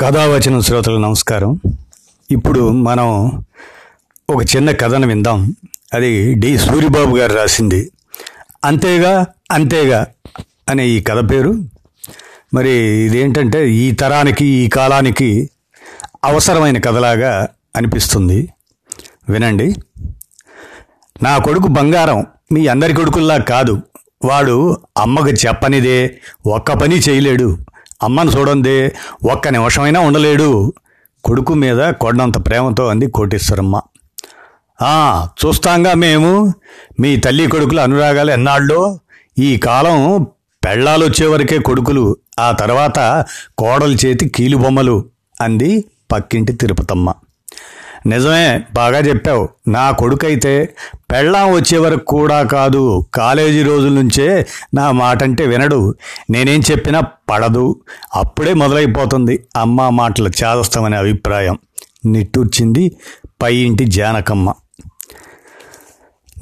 కథావచన శ్రోతలు నమస్కారం. ఇప్పుడు మనం ఒక చిన్న కథను విందాం. అది డి సూరిబాబు గారు రాసింది. అంతేగా అంతేగా అనే ఈ కథ పేరు. మరి ఇదేంటంటే ఈ తరానికి ఈ కాలానికి అవసరమైన కథలాగా అనిపిస్తుంది. వినండి. నా కొడుకు బంగారం మీ అందరి కొడుకుల్లా కాదు. వాడు అమ్మకు చెప్పనిదే ఒక్క పని చేయలేడు. అమ్మను చూడండి ఒక్క నిమిషమైనా ఉండలేడు. కొడుకు మీద కొండంత ప్రేమతో అంది కోటేశ్వరమ్మ. చూస్తాంగా మేము. మీ తల్లి కొడుకుల అనురాగాలు ఎన్నాళ్ళో? ఈ కాలం పెళ్ళాలు వచ్చే వరకే కొడుకులు ఆ తర్వాత కోడలు చేతి కీలుబొమ్మలు అంది పక్కింటి తిరుపతమ్మ. నిజమే బాగా చెప్పావు. నా కొడుకైతే పెళ్ళాం వచ్చే వరకు కూడా కాదు కాలేజీ రోజుల నుంచే నా మాట అంటే వినడు. నేనేం చెప్పినా పడదు. అప్పుడే మొదలైపోతుంది అమ్మ మాటలు చేదస్తామనే అభిప్రాయం. నిట్టూర్చింది పై ఇంటి జానకమ్మ.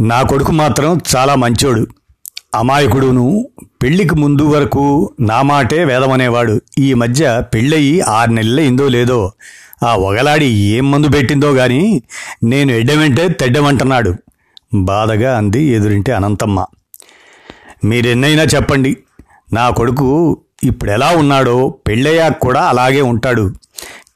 నా కొడుకు మాత్రం చాలా మంచోడు. అమాయకుడును పెళ్ళికి ముందు వరకు నా మాటే వేదమనేవాడు. ఈ మధ్య పెళ్ళయి ఆరు నెలలు అయిందో లేదో ఆ ఒగలాడి ఏం మందు పెట్టిందో గాని నేను ఎడ్డమంటే తెడ్డమంటున్నాడు. బాధగా అంది ఎదురింటి అనంతమ్మ. మీరెన్నైనా చెప్పండి నా కొడుకు ఇప్పుడు ఎలా ఉన్నాడో పెళ్ళయ్యాక కూడా అలాగే ఉంటాడు.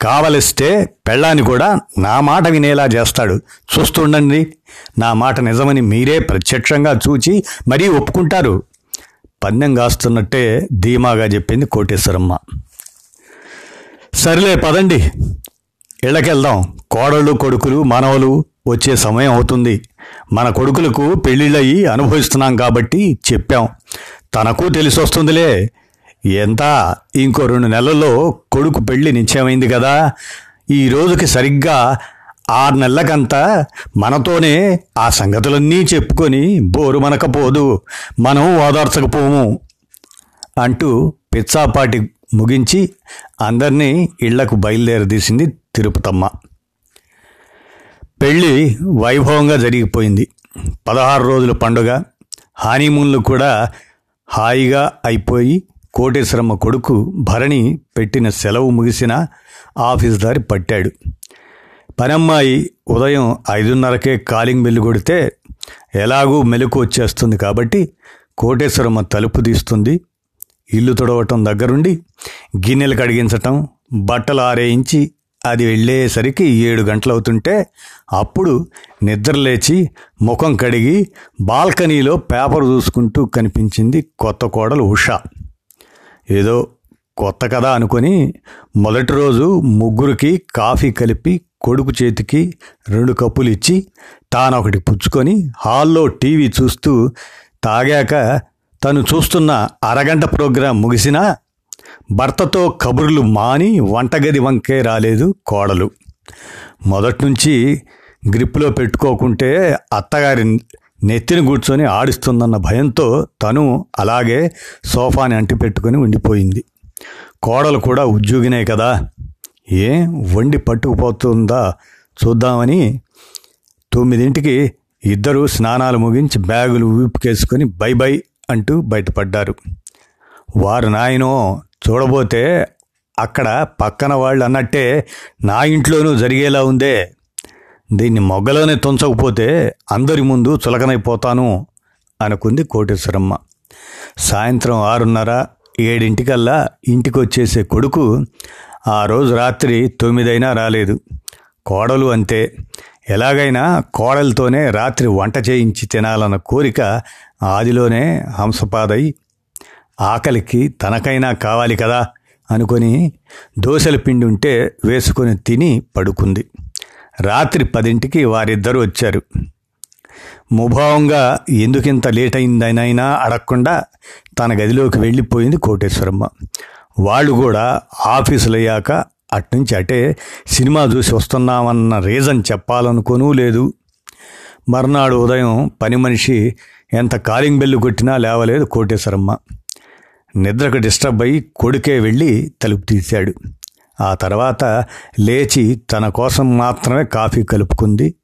కావలిస్తే పెళ్ళాన్ని కూడా నా మాట వినేలా చేస్తాడు. చూస్తుండండి నా మాట నిజమని మీరే ప్రత్యక్షంగా చూచి మరీ ఒప్పుకుంటారు. పందెం కాస్తున్నట్టే ధీమాగా చెప్పింది కోటేశ్వరమ్మ. సర్లే పదండి. ఇళ్ళకెళ్దాం. కోడళ్ళు కొడుకులు మనవలు వచ్చే సమయం అవుతుంది. మన కొడుకులకు పెళ్ళిళ్ళయి అనుభవిస్తున్నాం కాబట్టి చెప్పాం. తనకు తెలిసొస్తుందిలే. ఎంత? ఇంకో రెండు నెలల్లో కొడుకు పెళ్ళి నిశ్చయమైంది కదా. ఈ రోజుకి సరిగ్గా ఆరు నెలలకంతా మనతోనే ఆ సంగతులన్నీ చెప్పుకొని బోరు మనకపోదు. మనం ఓదార్చకపోము అంటూ పిచ్చాపాటి ముగించి అందరినీ ఇళ్ళకు బయలుదేరదీసింది తిరుపతమ్మ. పెళ్ళి వైభవంగా జరిగిపోయింది. పదహారు రోజుల పండుగ. హానీమూన్లు కూడా హాయిగా అయిపోయి కోటేశ్వరమ్మ కొడుకు భరణి పెట్టిన సెలవు ముగిసిన ఆఫీస్ దారి పట్టాడు. పనమ్మాయి ఉదయం ఐదున్నరకే కాలింగ్ బెల్లు కొడితే ఎలాగూ మెలకు వచ్చేస్తుంది కాబట్టి కోటేశ్వరమ్మ తలుపు తీస్తుంది. ఇల్లు తుడవటం దగ్గరుండి గిన్నెలు కడిగించటం బట్టలు ఆరేయించి అది వెళ్ళేసరికి ఏడు గంటలవుతుంటే అప్పుడు నిద్రలేచి ముఖం కడిగి బాల్కనీలో పేపర్ చూసుకుంటూ కనిపించింది కొత్త కోడలు ఉషా. ఏదో కొత్త కదా అనుకొని మొదటి రోజు ముగ్గురికి కాఫీ కలిపి కొడుకు చేతికి రెండు కప్పులు ఇచ్చి తానొకటి పుచ్చుకొని హాల్లో టీవీ చూస్తూ తాగాక తను చూస్తున్న అరగంట ప్రోగ్రాం ముగిసినా భర్తతో కబుర్లు మాని వంటగది వంకే రాలేదు కోడలు. మొదట్నుంచి గ్రిప్లో పెట్టుకోకుంటే అత్తగారి నెత్తిని కూర్చొని ఆడిస్తుందన్న భయంతో తను అలాగే సోఫాని అంటిపెట్టుకుని ఉండిపోయింది. కోడలు కూడా ఉద్యోగినే కదా. ఏ వండి పట్టుకుపోతుందా చూద్దామని తొమ్మిదింటికి ఇద్దరు స్నానాలు ముగించి బ్యాగులు ఊపికేసుకొని బై బై అంటూ బయటపడ్డారు. వారు నాయనో చూడబోతే అక్కడ పక్కన వాళ్ళు అన్నట్టే నా ఇంట్లోనూ జరిగేలా ఉందే. దీన్ని మొగ్గలోనే తుంచకపోతే అందరి ముందు చులకనైపోతాను అనుకుంది కోటేశ్వరమ్మ. సాయంత్రం ఆరున్నర ఏడింటికల్లా ఇంటికి వచ్చేసే కొడుకు ఆ రోజు రాత్రి తొమ్మిదైనా రాలేదు. కోడలు అంతే. ఎలాగైనా కోడలతోనే రాత్రి వంట చేయించి తినాలన్న కోరిక ఆదిలోనే హంసపాదై ఆకలికి తనకైనా కావాలి కదా అనుకొని దోశల పిండి ఉంటే వేసుకొని తిని పడుకుంది. రాత్రి పదింటికి వారిద్దరూ వచ్చారు. ముభావంగా ఎందుకింత లేట్ అయిందనైనా అడగకుండా తన గదిలోకి వెళ్ళిపోయింది కోటేశ్వరమ్మ. వాళ్ళు కూడా ఆఫీసులు అయ్యాక అట్నుంచి అటే సినిమా చూసి వస్తున్నామన్న రీజన్ చెప్పాలనుకోనూ లేదు. మర్నాడు ఉదయం పని మనిషి ఎంత కాలింగ్ బెల్లు కొట్టినా లేవలేదు కోటేశ్వరమ్మ. నిద్రకు డిస్టర్బ్ అయ్యి కొడుకే వెళ్ళి తలుపు తీశాడు. ఆ తర్వాత లేచి తన కోసం మాత్రమే కాఫీ కలుపుకుంది.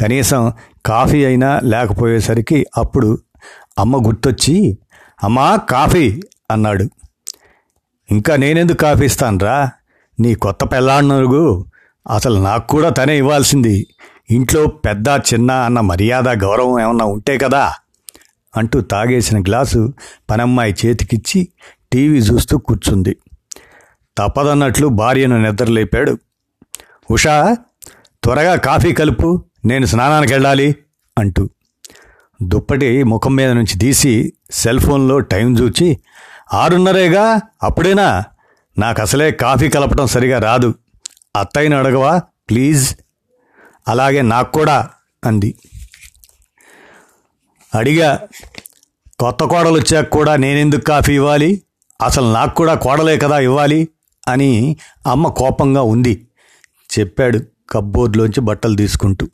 కనీసం కాఫీ అయినా లేకపోయేసరికి అప్పుడు అమ్మ గుర్తొచ్చి అమ్మా కాఫీ అన్నాడు. ఇంకా నేనెందుకు కాఫీ ఇస్తానురా? నీ కొత్త పెళ్ళాన్నరుగు అసలు నాకు కూడా తనే ఇవ్వాల్సింది. ఇంట్లో పెద్ద చిన్న అన్న మర్యాద గౌరవం ఏమన్నా ఉంటే కదా అంటూ తాగేసిన గ్లాసు పనమ్మాయి చేతికిచ్చి టీవీ చూస్తూ కూర్చుంది. తప్పదన్నట్లు భార్యను నిద్రలేపాడు. ఉషా త్వరగా కాఫీ కలుపు నేను స్నానానికి వెళ్ళాలి అంటూ. దుప్పటి ముఖం మీద నుంచి తీసి సెల్ ఫోన్లో టైం చూచి ఆరున్నరేగా అప్పుడేనా? నాకు అసలే కాఫీ కలపటం సరిగా రాదు. అత్తయ్యను అడగవా? ప్లీజ్. అలాగే నాకు కూడా అంది. అడిగా కొత్త కోడలు వచ్చాక కూడా నేనెందుకు కాఫీ ఇవ్వాలి? అసలు నాకు కూడా కోడలే కదా ఇవ్వాలి? అని అమ్మ కోపంగా ఉంది. చెప్పాడు కబ్బోర్డ్లోంచి బట్టలు తీసుకుంటూ.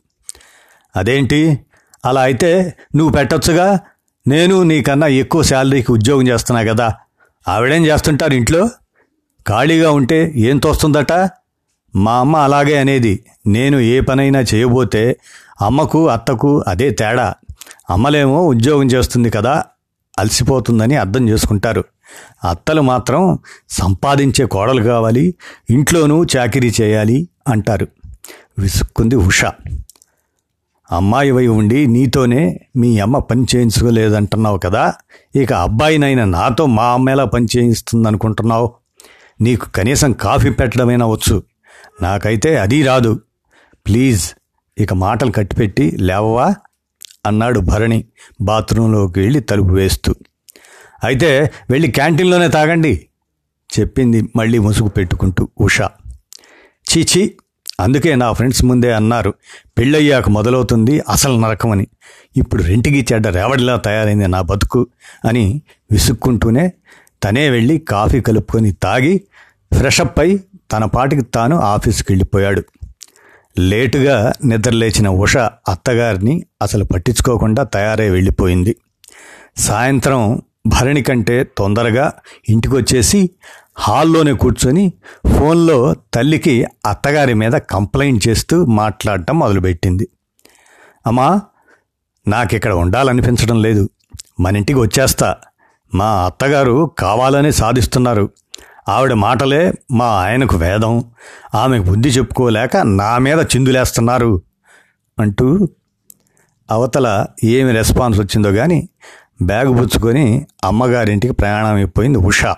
అదేంటి? అలా అయితే నువ్వు పెట్టొచ్చుగా? నేను నీకన్నా ఎక్కువ శాలరీకి ఉద్యోగం చేస్తున్నా కదా. ఆవిడేం చేస్తుంటారు ఇంట్లో? ఖాళీగా ఉంటే ఏం తోస్తుందట? మా అమ్మ అలాగే అనేది. నేను ఏ పనైనా చేయబోతే అమ్మకు అత్తకు అదే తేడా. అమ్మలేమో ఉద్యోగం చేస్తుంది కదా అలసిపోతుందని అర్థం చేసుకుంటారు. అత్తలు మాత్రం సంపాదించే కోడలు కావాలి ఇంట్లోనూ చాకిరీ చేయాలి అంటారు. విసుక్కుంది ఉష. అమ్మాయి వై ఉండి నీతోనే మీ అమ్మ పని చేయించుకోలేదంటున్నావు కదా ఇక అబ్బాయినైనా నాతో మా అమ్మ ఎలా పని చేయిస్తుంది అనుకుంటున్నావు నీకు కనీసం కాఫీ పెట్టడమైనా వచ్చు. నాకైతే అది రాదు. ప్లీజ్ ఇక మాటలు కట్టిపెట్టి లేవవా? అన్నాడు భరణి బాత్రూంలోకి వెళ్ళి తలుపు వేస్తూ. అయితే వెళ్ళి క్యాంటీన్లోనే తాగండి చెప్పింది మళ్ళీ ముసుగు పెట్టుకుంటూ ఉషా. చీచీ అందుకే నా ఫ్రెండ్స్ ముందే అన్నారు పెళ్ళయ్యాక మొదలవుతుంది అసలు నరకమని ఇప్పుడు రెంటికి చెడ్డ రేవడిలా తయారైంది నా బతుకు అని విసుక్కుంటూనే తనే వెళ్ళి కాఫీ కలుపుకొని తాగి ఫ్రెషప్ అయి తన పాటికి తాను ఆఫీస్కి వెళ్ళిపోయాడు లేటుగా నిద్రలేచిన ఉష అత్తగారిని అసలు పట్టించుకోకుండా తయారై వెళ్ళిపోయింది. సాయంత్రం భరణి కంటే తొందరగా ఇంటికొచ్చేసి హాల్లోనే కూర్చొని ఫోన్లో తల్లికి అత్తగారి మీద కంప్లైంట్ చేస్తూ మాట్లాడటం మొదలుపెట్టింది. అమ్మా నాకిక్కడ ఉండాలనిపించడం లేదు. మన ఇంటికి వచ్చేస్తా మా అత్తగారు కావాలని సాధిస్తున్నారు. ఆవిడ మాటలే మా ఆయనకు వేదం. ఆమెకు బుద్ధి చెప్పుకోలేక నా మీద చిందులేస్తున్నారు అంటూ అవతల ఏమి రెస్పాన్స్ వచ్చిందో కానీ బ్యాగ్ పుచ్చుకొని అమ్మగారింటికి ప్రయాణం అయిపోయింది ఉషా.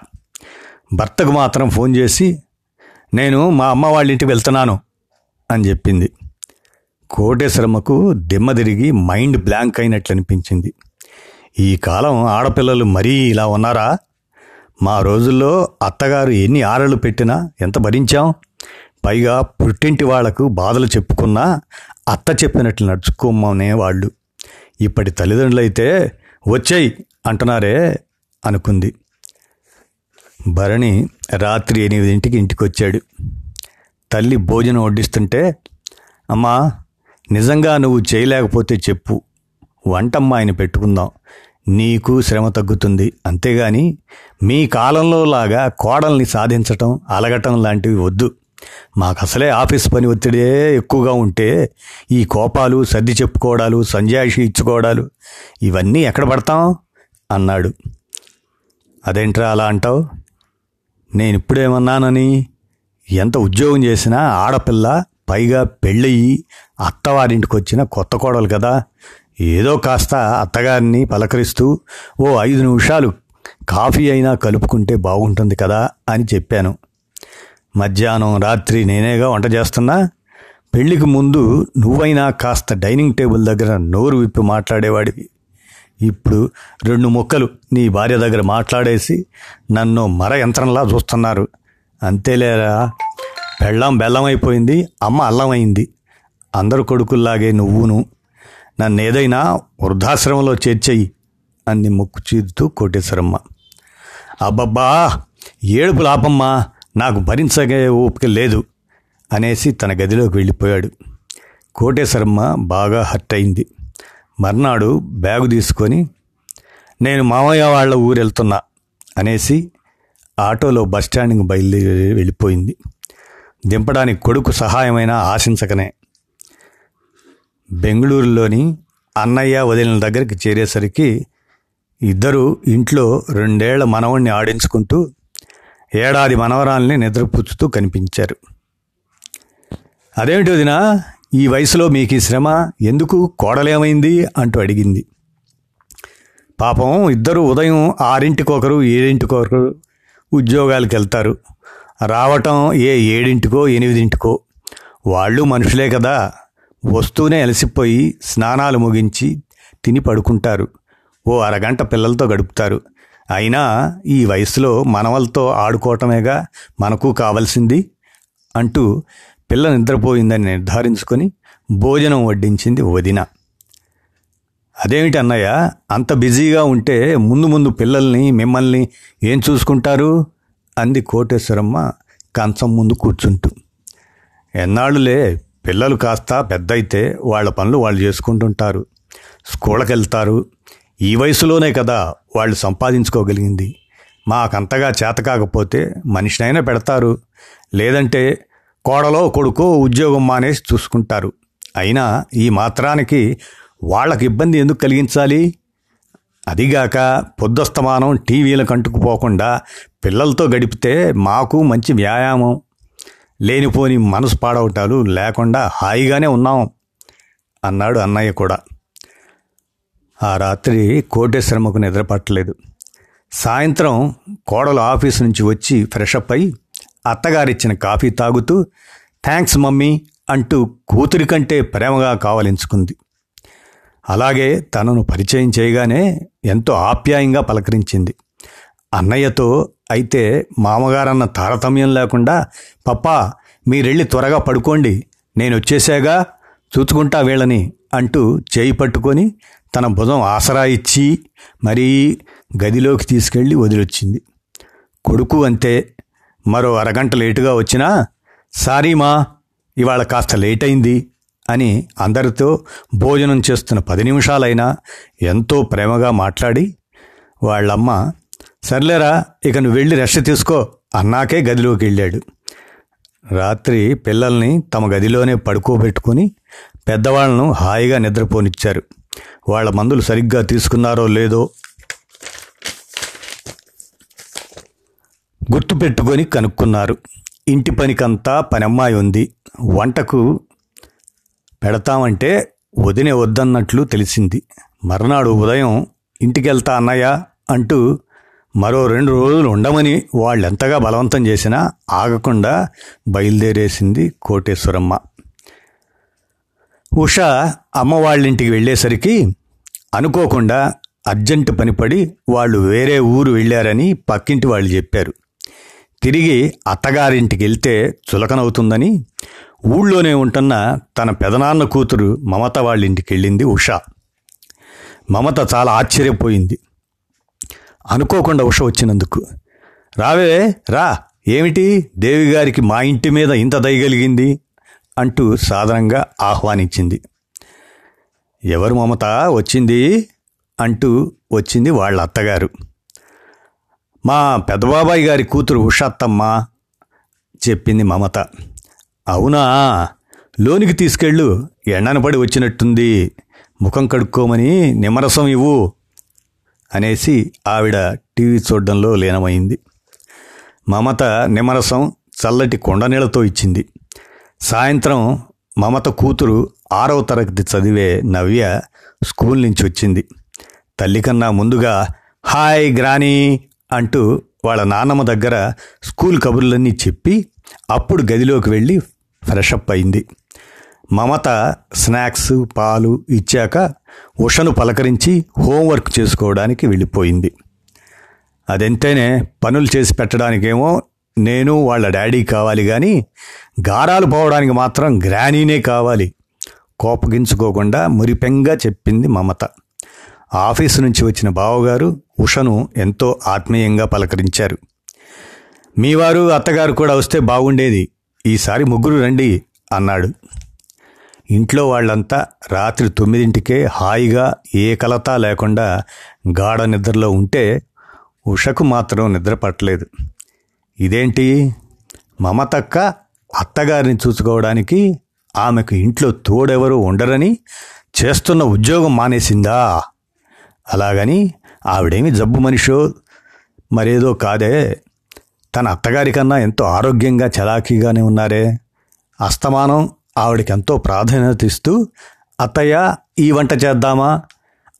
భర్తకు మాత్రం ఫోన్ చేసి నేను మా అమ్మ వాళ్ళ ఇంటికి వెళ్తున్నాను అని చెప్పింది. కోటేశ్వరమ్మకు దిమ్మ తిరిగి మైండ్ బ్లాంక్ అయినట్లు అనిపించింది ఈ కాలం ఆడపిల్లలు మరీ ఇలా ఉన్నారా? మా రోజుల్లో అత్తగారు ఎన్ని ఆరలు పెట్టినా ఎంత భరించాం? పైగా పుట్టింటి వాళ్ళకు బాధలు చెప్పుకున్నా అత్త చెప్పినట్లు నడుచుకోమనే వాళ్ళు. ఇప్పటి తల్లిదండ్రులైతే వచ్చాయి అంటున్నారే అనుకుంది. భరణి రాత్రి ఎనిమిదింటికి ఇంటికి వచ్చాడు తల్లి భోజనం వడ్డిస్తుంటే అమ్మా నిజంగా నువ్వు చేయలేకపోతే చెప్పు. వంటమ్మాయిని పెట్టుకుందాం. నీకు శ్రమ తగ్గుతుంది. అంతేగాని మీ కాలంలో లాగా కోడల్ని సాధించటం అలగటం లాంటివి వద్దు. మాకు అసలే ఆఫీస్ పని ఒత్తిడే ఎక్కువగా ఉంటే ఈ కోపాలు సర్ది చెప్పుకోవడాలు సంజాయిషి ఇచ్చుకోవడాలు ఇవన్నీ ఎక్కడ పడతాం? అన్నాడు. అదేంట్రా అలా అంటావు? నేను ఇప్పుడేమన్నానని ఎంత ఉద్యోగం చేసినా ఆడపిల్ల పైగా పెళ్ళయి అత్తవారింటికి వచ్చిన కొత్త కోడలు కదా. ఏదో కాస్త అత్తగారిని పలకరిస్తూ ఓ ఐదు నిమిషాలు కాఫీ అయినా కలుపుకుంటే బాగుంటుంది కదా అని చెప్పాను. మధ్యాహ్నం రాత్రి నేనేగా వంట చేస్తున్నా? పెళ్ళికి ముందు నువ్వైనా కాస్త డైనింగ్ టేబుల్ దగ్గర నోరు విప్పి మాట్లాడేవాడివి. ఇప్పుడు రెండు ముక్కలు నీ భార్య దగ్గర మాట్లాడేసి నన్ను మర యంత్రంలా చూస్తున్నారు. అంతేలేరా? బెల్లం బెల్లం అయిపోయింది అమ్మ అల్లం అయింది. అందరు కొడుకుల్లాగే నువ్వును నన్ను ఏదైనా వృద్ధాశ్రమంలో చేర్చేయి అంది ముక్కు చీరుతూ కోటేశ్వరమ్మ. అబ్బబ్బా ఏడుపు లాపమ్మా నాకు భరించగే ఓపిక లేదు అనేసి తన గదిలోకి వెళ్ళిపోయాడు. కోటేశ్వరమ్మ బాగా హర్ట్ అయింది. మర్నాడు బ్యాగు తీసుకొని నేను మామయ్య వాళ్ళ ఊరు వెళ్తున్నా అనేసి ఆటోలో బస్టాండ్కి బయలుదేరి వెళ్ళిపోయింది. దింపడానికి కొడుకు సహాయమైన ఆశించకనే. బెంగళూరులోని అన్నయ్య వదిలిన దగ్గరికి చేరేసరికి ఇద్దరు ఇంట్లో రెండేళ్ళ మనవణ్ణి ఆడించుకుంటూ ఏడాది మనవరాల్ని నిద్రపుచ్చుతూ కనిపించారు. అదేమిటి వదినా ఈ వయసులో మీకు ఈ శ్రమ ఎందుకు? కోడలేమైంది? అంటూ అడిగింది. పాపం ఇద్దరు ఉదయం ఆరింటికొకరు ఏడింటికొకరు ఉద్యోగాలకు వెళ్తారు. రావటం ఏ ఏడింటికో ఎనిమిదింటికో. వాళ్ళు మనుషులే కదా. వస్తూనే అలసిపోయి స్నానాలు ముగించి తిని పడుకుంటారు. ఓ అరగంట పిల్లలతో గడుపుతారు. అయినా ఈ వయసులో మనవలతో ఆడుకోవటమేగా మనకు కావలసింది? అంటూ పిల్ల నిద్రపోయిందని నిర్ధారించుకొని భోజనం వడ్డించింది వదిన. అదేమిటి అన్నయ్య అంత బిజీగా ఉంటే ముందు ముందు పిల్లల్ని మిమ్మల్ని ఏం చూసుకుంటారు? అంది కోటేశ్వరమ్మ కంచం ముందు కూర్చుంటూ. ఎన్నాళ్ళులే పిల్లలు కాస్త పెద్దయితే వాళ్ళ పనులు వాళ్ళు చేసుకుంటుంటారు. స్కూళ్ళకి వెళ్తారు ఈ వయసులోనే కదా వాళ్ళు సంపాదించుకోగలిగింది. మాకంతగా చేత కాకపోతే మనిషినైనా పెడతారు. లేదంటే కోడలో కొడుకో ఉద్యోగం మానేసి చూసుకుంటారు. అయినా ఈ మాత్రానికి వాళ్ళకి ఇబ్బంది ఎందుకు కలిగించాలి? అదిగాక పొద్దుస్తమానం టీవీలకు అంటుకుపోకుండా పిల్లలతో గడిపితే మాకు మంచి వ్యాయామం. లేనిపోని మనసు పాడవటాలు లేకుండా హాయిగానే ఉన్నాం అన్నాడు అన్నయ్య కూడా. ఆ రాత్రి కోటేశ్వరమ్మకు నిద్రపట్టలేదు సాయంత్రం కోడలు ఆఫీస్ నుంచి వచ్చి ఫ్రెషప్ అయి అత్తగారిచ్చిన కాఫీ తాగుతూ థ్యాంక్స్ మమ్మీ అంటూ కూతురి కంటే ప్రేమగా కావలించుకుంది. అలాగే తనను పరిచయం చేయగానే ఎంతో ఆప్యాయంగా పలకరించింది. అన్నయ్యతో అయితే మామగారన్న తారతమ్యం లేకుండా పప్పా మీరెళ్ళి త్వరగా పడుకోండి. నేను వచ్చేసాగా చూచుకుంటా వీళ్ళని అంటూ చేయి పట్టుకొని తన భుజం ఆసరా ఇచ్చి మరీ గదిలోకి తీసుకెళ్ళి వదిలొచ్చింది. కొడుకు అంతే. మరో అరగంట లేటుగా వచ్చినా సారీ మా ఇవాళ కాస్త లేట్ అయింది అని అందరితో భోజనం చేస్తున్న పది నిమిషాలైనా ఎంతో ప్రేమగా మాట్లాడి వాళ్ళమ్మ సర్లేరా ఇక నువ్వు వెళ్ళి రెస్ట్ తీసుకో. అన్నాకే గదిలోకి వెళ్ళాడు. రాత్రి పిల్లల్ని తమ గదిలోనే పడుకోబెట్టుకుని పెద్దవాళ్ళను హాయిగా నిద్రపోనిచ్చారు. వాళ్ళ మందులు సరిగ్గా తీసుకున్నారో లేదో గుర్తుపెట్టుకొని కనుక్కున్నారు. ఇంటి పనికంతా పనమ్మాయి ఉంది. వంటకు పెడతామంటే వదినే వద్దన్నట్లు తెలిసింది. మర్నాడు ఉదయం ఇంటికెళ్తా అన్నయ్య అంటూ మరో రెండు రోజులు ఉండమని వాళ్ళెంతగా బలవంతం చేసినా ఆగకుండా బయలుదేరేసింది కోటేశ్వరమ్మ. ఉష అమ్మ వాళ్ళింటికి వెళ్ళేసరికి అనుకోకుండా అర్జెంటు పనిపడి వాళ్ళు వేరే ఊరు వెళ్ళారని పక్కింటి వాళ్ళు చెప్పారు. తిరిగి అత్తగారింటికి వెళ్తే చులకనవుతుందని ఊళ్ళోనే ఉంటున్న తన పెదనాన్న కూతురు మమత వాళ్ళింటికి వెళ్ళింది ఉష. మమత చాలా ఆశ్చర్యపోయింది. అనుకోకుండా ఉష వచ్చినందుకు. రావే రా ఏమిటి? దేవి గారికి మా ఇంటి మీద ఇంత దయగలిగింది అంటూ సాధారణంగా ఆహ్వానించింది. ఎవరు మమత? వచ్చింది? అంటూ వచ్చింది వాళ్ళ అత్తగారు. మా పెద్దబాబాయి గారి కూతురు ఉషాత్తమ్మ చెప్పింది మమత. అవునా? లోనికి తీసుకెళ్ళు ఎండనపడి వచ్చినట్టుంది. ముఖం కడుక్కోమని నిమ్మరసం ఇవ్వు. అనేసి ఆవిడ టీవీ చూడడంలో లీనమైంది. మమత నిమరసం చల్లటి కొండనీళ్ళతో ఇచ్చింది. సాయంత్రం మమత కూతురు ఆరవ తరగతి చదివే నవ్య స్కూల్ నుంచి వచ్చింది. తల్లి కన్నా ముందుగా హాయ్ గ్రానీ అంటూ వాళ్ళ నాన్నమ్మ దగ్గర స్కూల్ కబుర్లన్నీ చెప్పి అప్పుడు గదిలోకి వెళ్ళి ఫ్రెషప్ అయింది. మమత స్నాక్స్ పాలు ఇచ్చాక ఉషను పలకరించి హోంవర్క్ చేసుకోవడానికి వెళ్ళిపోయింది. అదెంతేనే పనులు చేసి పెట్టడానికేమో నేను వాళ్ళ డాడీ కావాలి కానీ గారాలు పోవడానికి మాత్రం గ్రానీనే కావాలి. కోపగించుకోకుండా మురిపెంగా చెప్పింది మమత. ఆఫీసు నుంచి వచ్చిన బావగారు ఉషను ఎంతో ఆత్మీయంగా పలకరించారు. మీవారు అత్తగారు కూడా వస్తే బాగుండేది ఈసారి ముగ్గురు రండి అన్నాడు. ఇంట్లో వాళ్ళంతా రాత్రి తొమ్మిదింటికే హాయిగా ఏ కలత లేకుండా గాఢ నిద్రలో ఉంటే ఉషకు మాత్రం నిద్ర పట్టలేదు. ఇదేంటి? మమతక్క అత్తగారిని చూసుకోవడానికి ఆమెకు ఇంట్లో తోడెవరూ ఉండరని చేస్తున్న ఉద్యోగం మానేసిందా? అలాగని ఆవిడేమి జబ్బు మనిషో? మరేదో కాదే. తన అత్తగారి కన్నా ఎంతో ఆరోగ్యంగా చలాకీగానే ఉన్నారే. అస్తమానం ఆవిడకి ఎంతో ప్రాధాన్యత ఇస్తూ అత్తయ్య ఈ వంట చేద్దామా?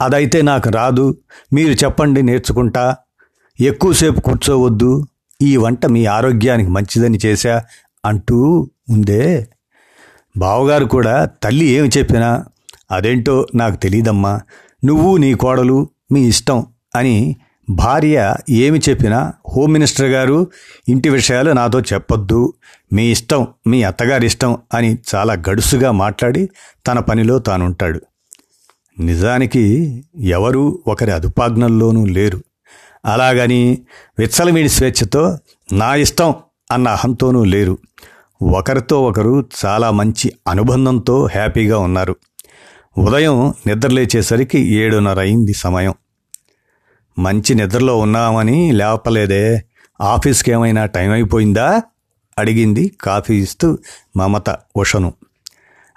అదైతే నాకు రాదు. మీరు చెప్పండి నేర్చుకుంటా. ఎక్కువసేపు కూర్చోవద్దు. ఈ వంట మీ ఆరోగ్యానికి మంచిదని చేశా అంటూ ఉందే. బావగారు కూడా తల్లి ఏమి చెప్పినా? అదేంటో నాకు తెలియదమ్మా నువ్వు నీ కోడలు మీ ఇష్టం అని భార్య ఏమి చెప్పినా హోమ్ మినిస్టర్ గారు ఇంటి విషయాలు నాతో చెప్పొద్దు. మీ ఇష్టం మీ అత్తగారి ఇష్టం అని చాలా గడుసుగా మాట్లాడి తన పనిలో తానుంటాడు. నిజానికి ఎవరు ఒకరి అదుపాజ్ఞల్లోనూ లేరు. అలాగని విచ్చలవిడి స్వేచ్ఛతో నా ఇష్టం అన్న అహంతోనూ లేరు. ఒకరితో ఒకరు చాలా మంచి అనుబంధంతో హ్యాపీగా ఉన్నారు. ఉదయం నిద్రలేచేసరికి ఏడున్నర అయింది సమయం. మంచి నిద్రలో ఉన్నామని లేపలేదే ఆఫీస్కి ఏమైనా టైం అయిపోయిందా అడిగింది కాఫీ ఇస్తూ మమత ఉషను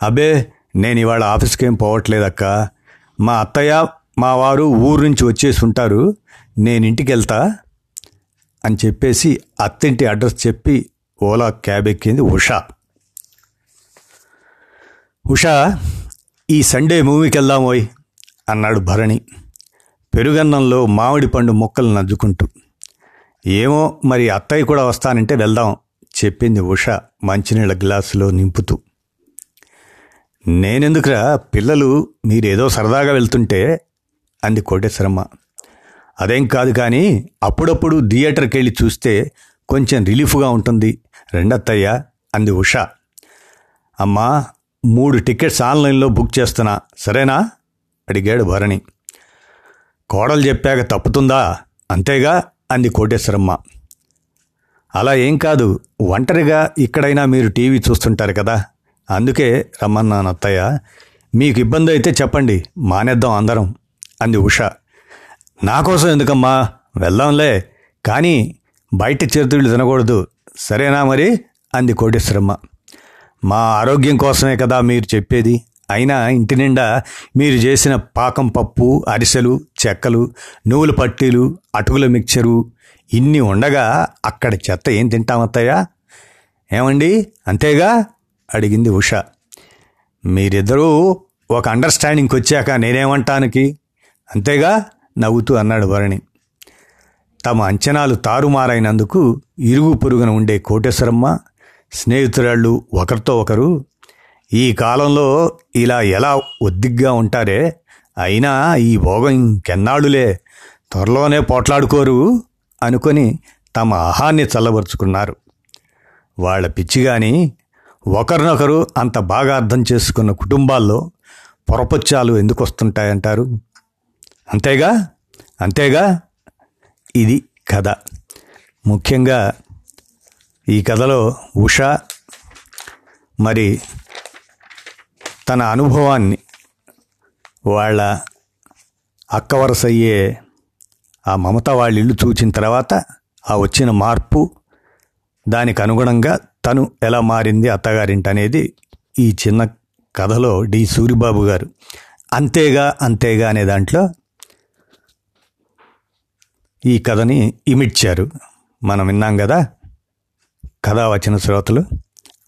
అబ్బే నేను ఇవాళ ఆఫీస్కి ఏం పోవట్లేదక్క. మా అత్తయ్య మా వారు ఊరు నుంచి వచ్చేసి ఉంటారు నేను ఇంటికి వెళ్తా అని చెప్పేసి అత్తింటి అడ్రస్ చెప్పి ఓలా క్యాబ్ ఎక్కింది ఉషా. ఉషా ఈ సండే మూవీకి వెళ్దామోయ్ అన్నాడు భరణి. పెరుగన్నంలో మామిడి పండు మొక్కలు నజ్జుకుంటూ ఏమో మరి అత్తయ్య కూడా వస్తానంటే వెళ్దాం చెప్పింది ఉష మంచినీళ్ళ గ్లాసులో నింపుతూ. నేనెందుకురా పిల్లలు మీరేదో సరదాగా వెళ్తుంటే అంది కోటేశ్వరమ్మ. అదేం కాదు కానీ అప్పుడప్పుడు థియేటర్కి వెళ్ళి చూస్తే కొంచెం రిలీఫ్గా ఉంటుంది. రెండత్తయ్య అంది ఉష. అమ్మా మూడు టికెట్స్ ఆన్లైన్లో బుక్ చేస్తున్నా. సరేనా? అడిగాడు భరణి. కోడలు చెప్పాక తప్పుతుందా? అంతేగా అంది కోటేశ్వరమ్మ. అలా ఏం కాదు ఒంటరిగా ఇక్కడైనా మీరు టీవీ చూస్తుంటారు కదా. అందుకే రమ్మన్నాను అత్తయ్య మీకు ఇబ్బంది అయితే చెప్పండి మానేద్దాం అందరం అంది ఉష. నా కోసం ఎందుకమ్మా? వెళ్దాంలే కానీ బయట చేతులు తినకూడదు సరేనా మరి? అంది కోటేశ్వరమ్మ. మా ఆరోగ్యం కోసమే కదా మీరు చెప్పేది అయినా ఇంటి నిండా మీరు చేసిన పాకం పప్పు అరిసెలు చెక్కలు నువ్వుల పట్టీలు అటుకుల మిక్చరు ఇన్ని ఉండగా అక్కడ చెత్త ఏం తింటామత్తయ్యా? ఏమండి? అంతేగా? అడిగింది ఉష. మీరిద్దరూ ఒక అండర్స్టాండింగ్కి వచ్చాక నేనేమంటానికి? అంతేగా? నవ్వుతూ అన్నాడు భరణి తమ అంచనాలు తారుమారైనందుకు ఇరుగు పొరుగున ఉండే కోటేశ్వరమ్మ స్నేహితురాళ్ళు ఒకరితో ఒకరు ఈ కాలంలో ఇలా ఎలా ఒద్దిగ్గా ఉంటారే? అయినా ఈ భోగం ఇంకెన్నాళ్ళులే. త్వరలోనే పోట్లాడుకోరు అనుకొని తమ ఆహాన్ని చల్లబరుచుకున్నారు. వాళ్ళ పిచ్చిగాని ఒకరినొకరు అంత బాగా అర్థం చేసుకున్న కుటుంబాల్లో పొరపచ్చాలు ఎందుకు వస్తుంటాయంటారు అంతేగా? అంతేగా? ఇది కథ. ముఖ్యంగా ఈ కథలో ఉష మరి తన అనుభవాన్ని వాళ్ళ అక్క వరస అయ్యే ఆ మమత వాళ్ళ ఇల్లు చూచిన తర్వాత ఆ వచ్చిన మార్పు దానికి అనుగుణంగా తను ఎలా మారింది అత్తగారింటి అనేది ఈ చిన్న కథలో డి సూరిబాబు గారు. అంతేగా అంతేగా అనే దాంట్లో ఈ కథని ఇమిడ్చారు. మనం విన్నాం కదా కథ వచ్చిన శ్రోతలు.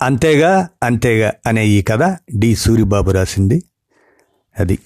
అంతేగా అంతేగా అనే ఈ కథ డి సూరిబాబు రాసింది. అది.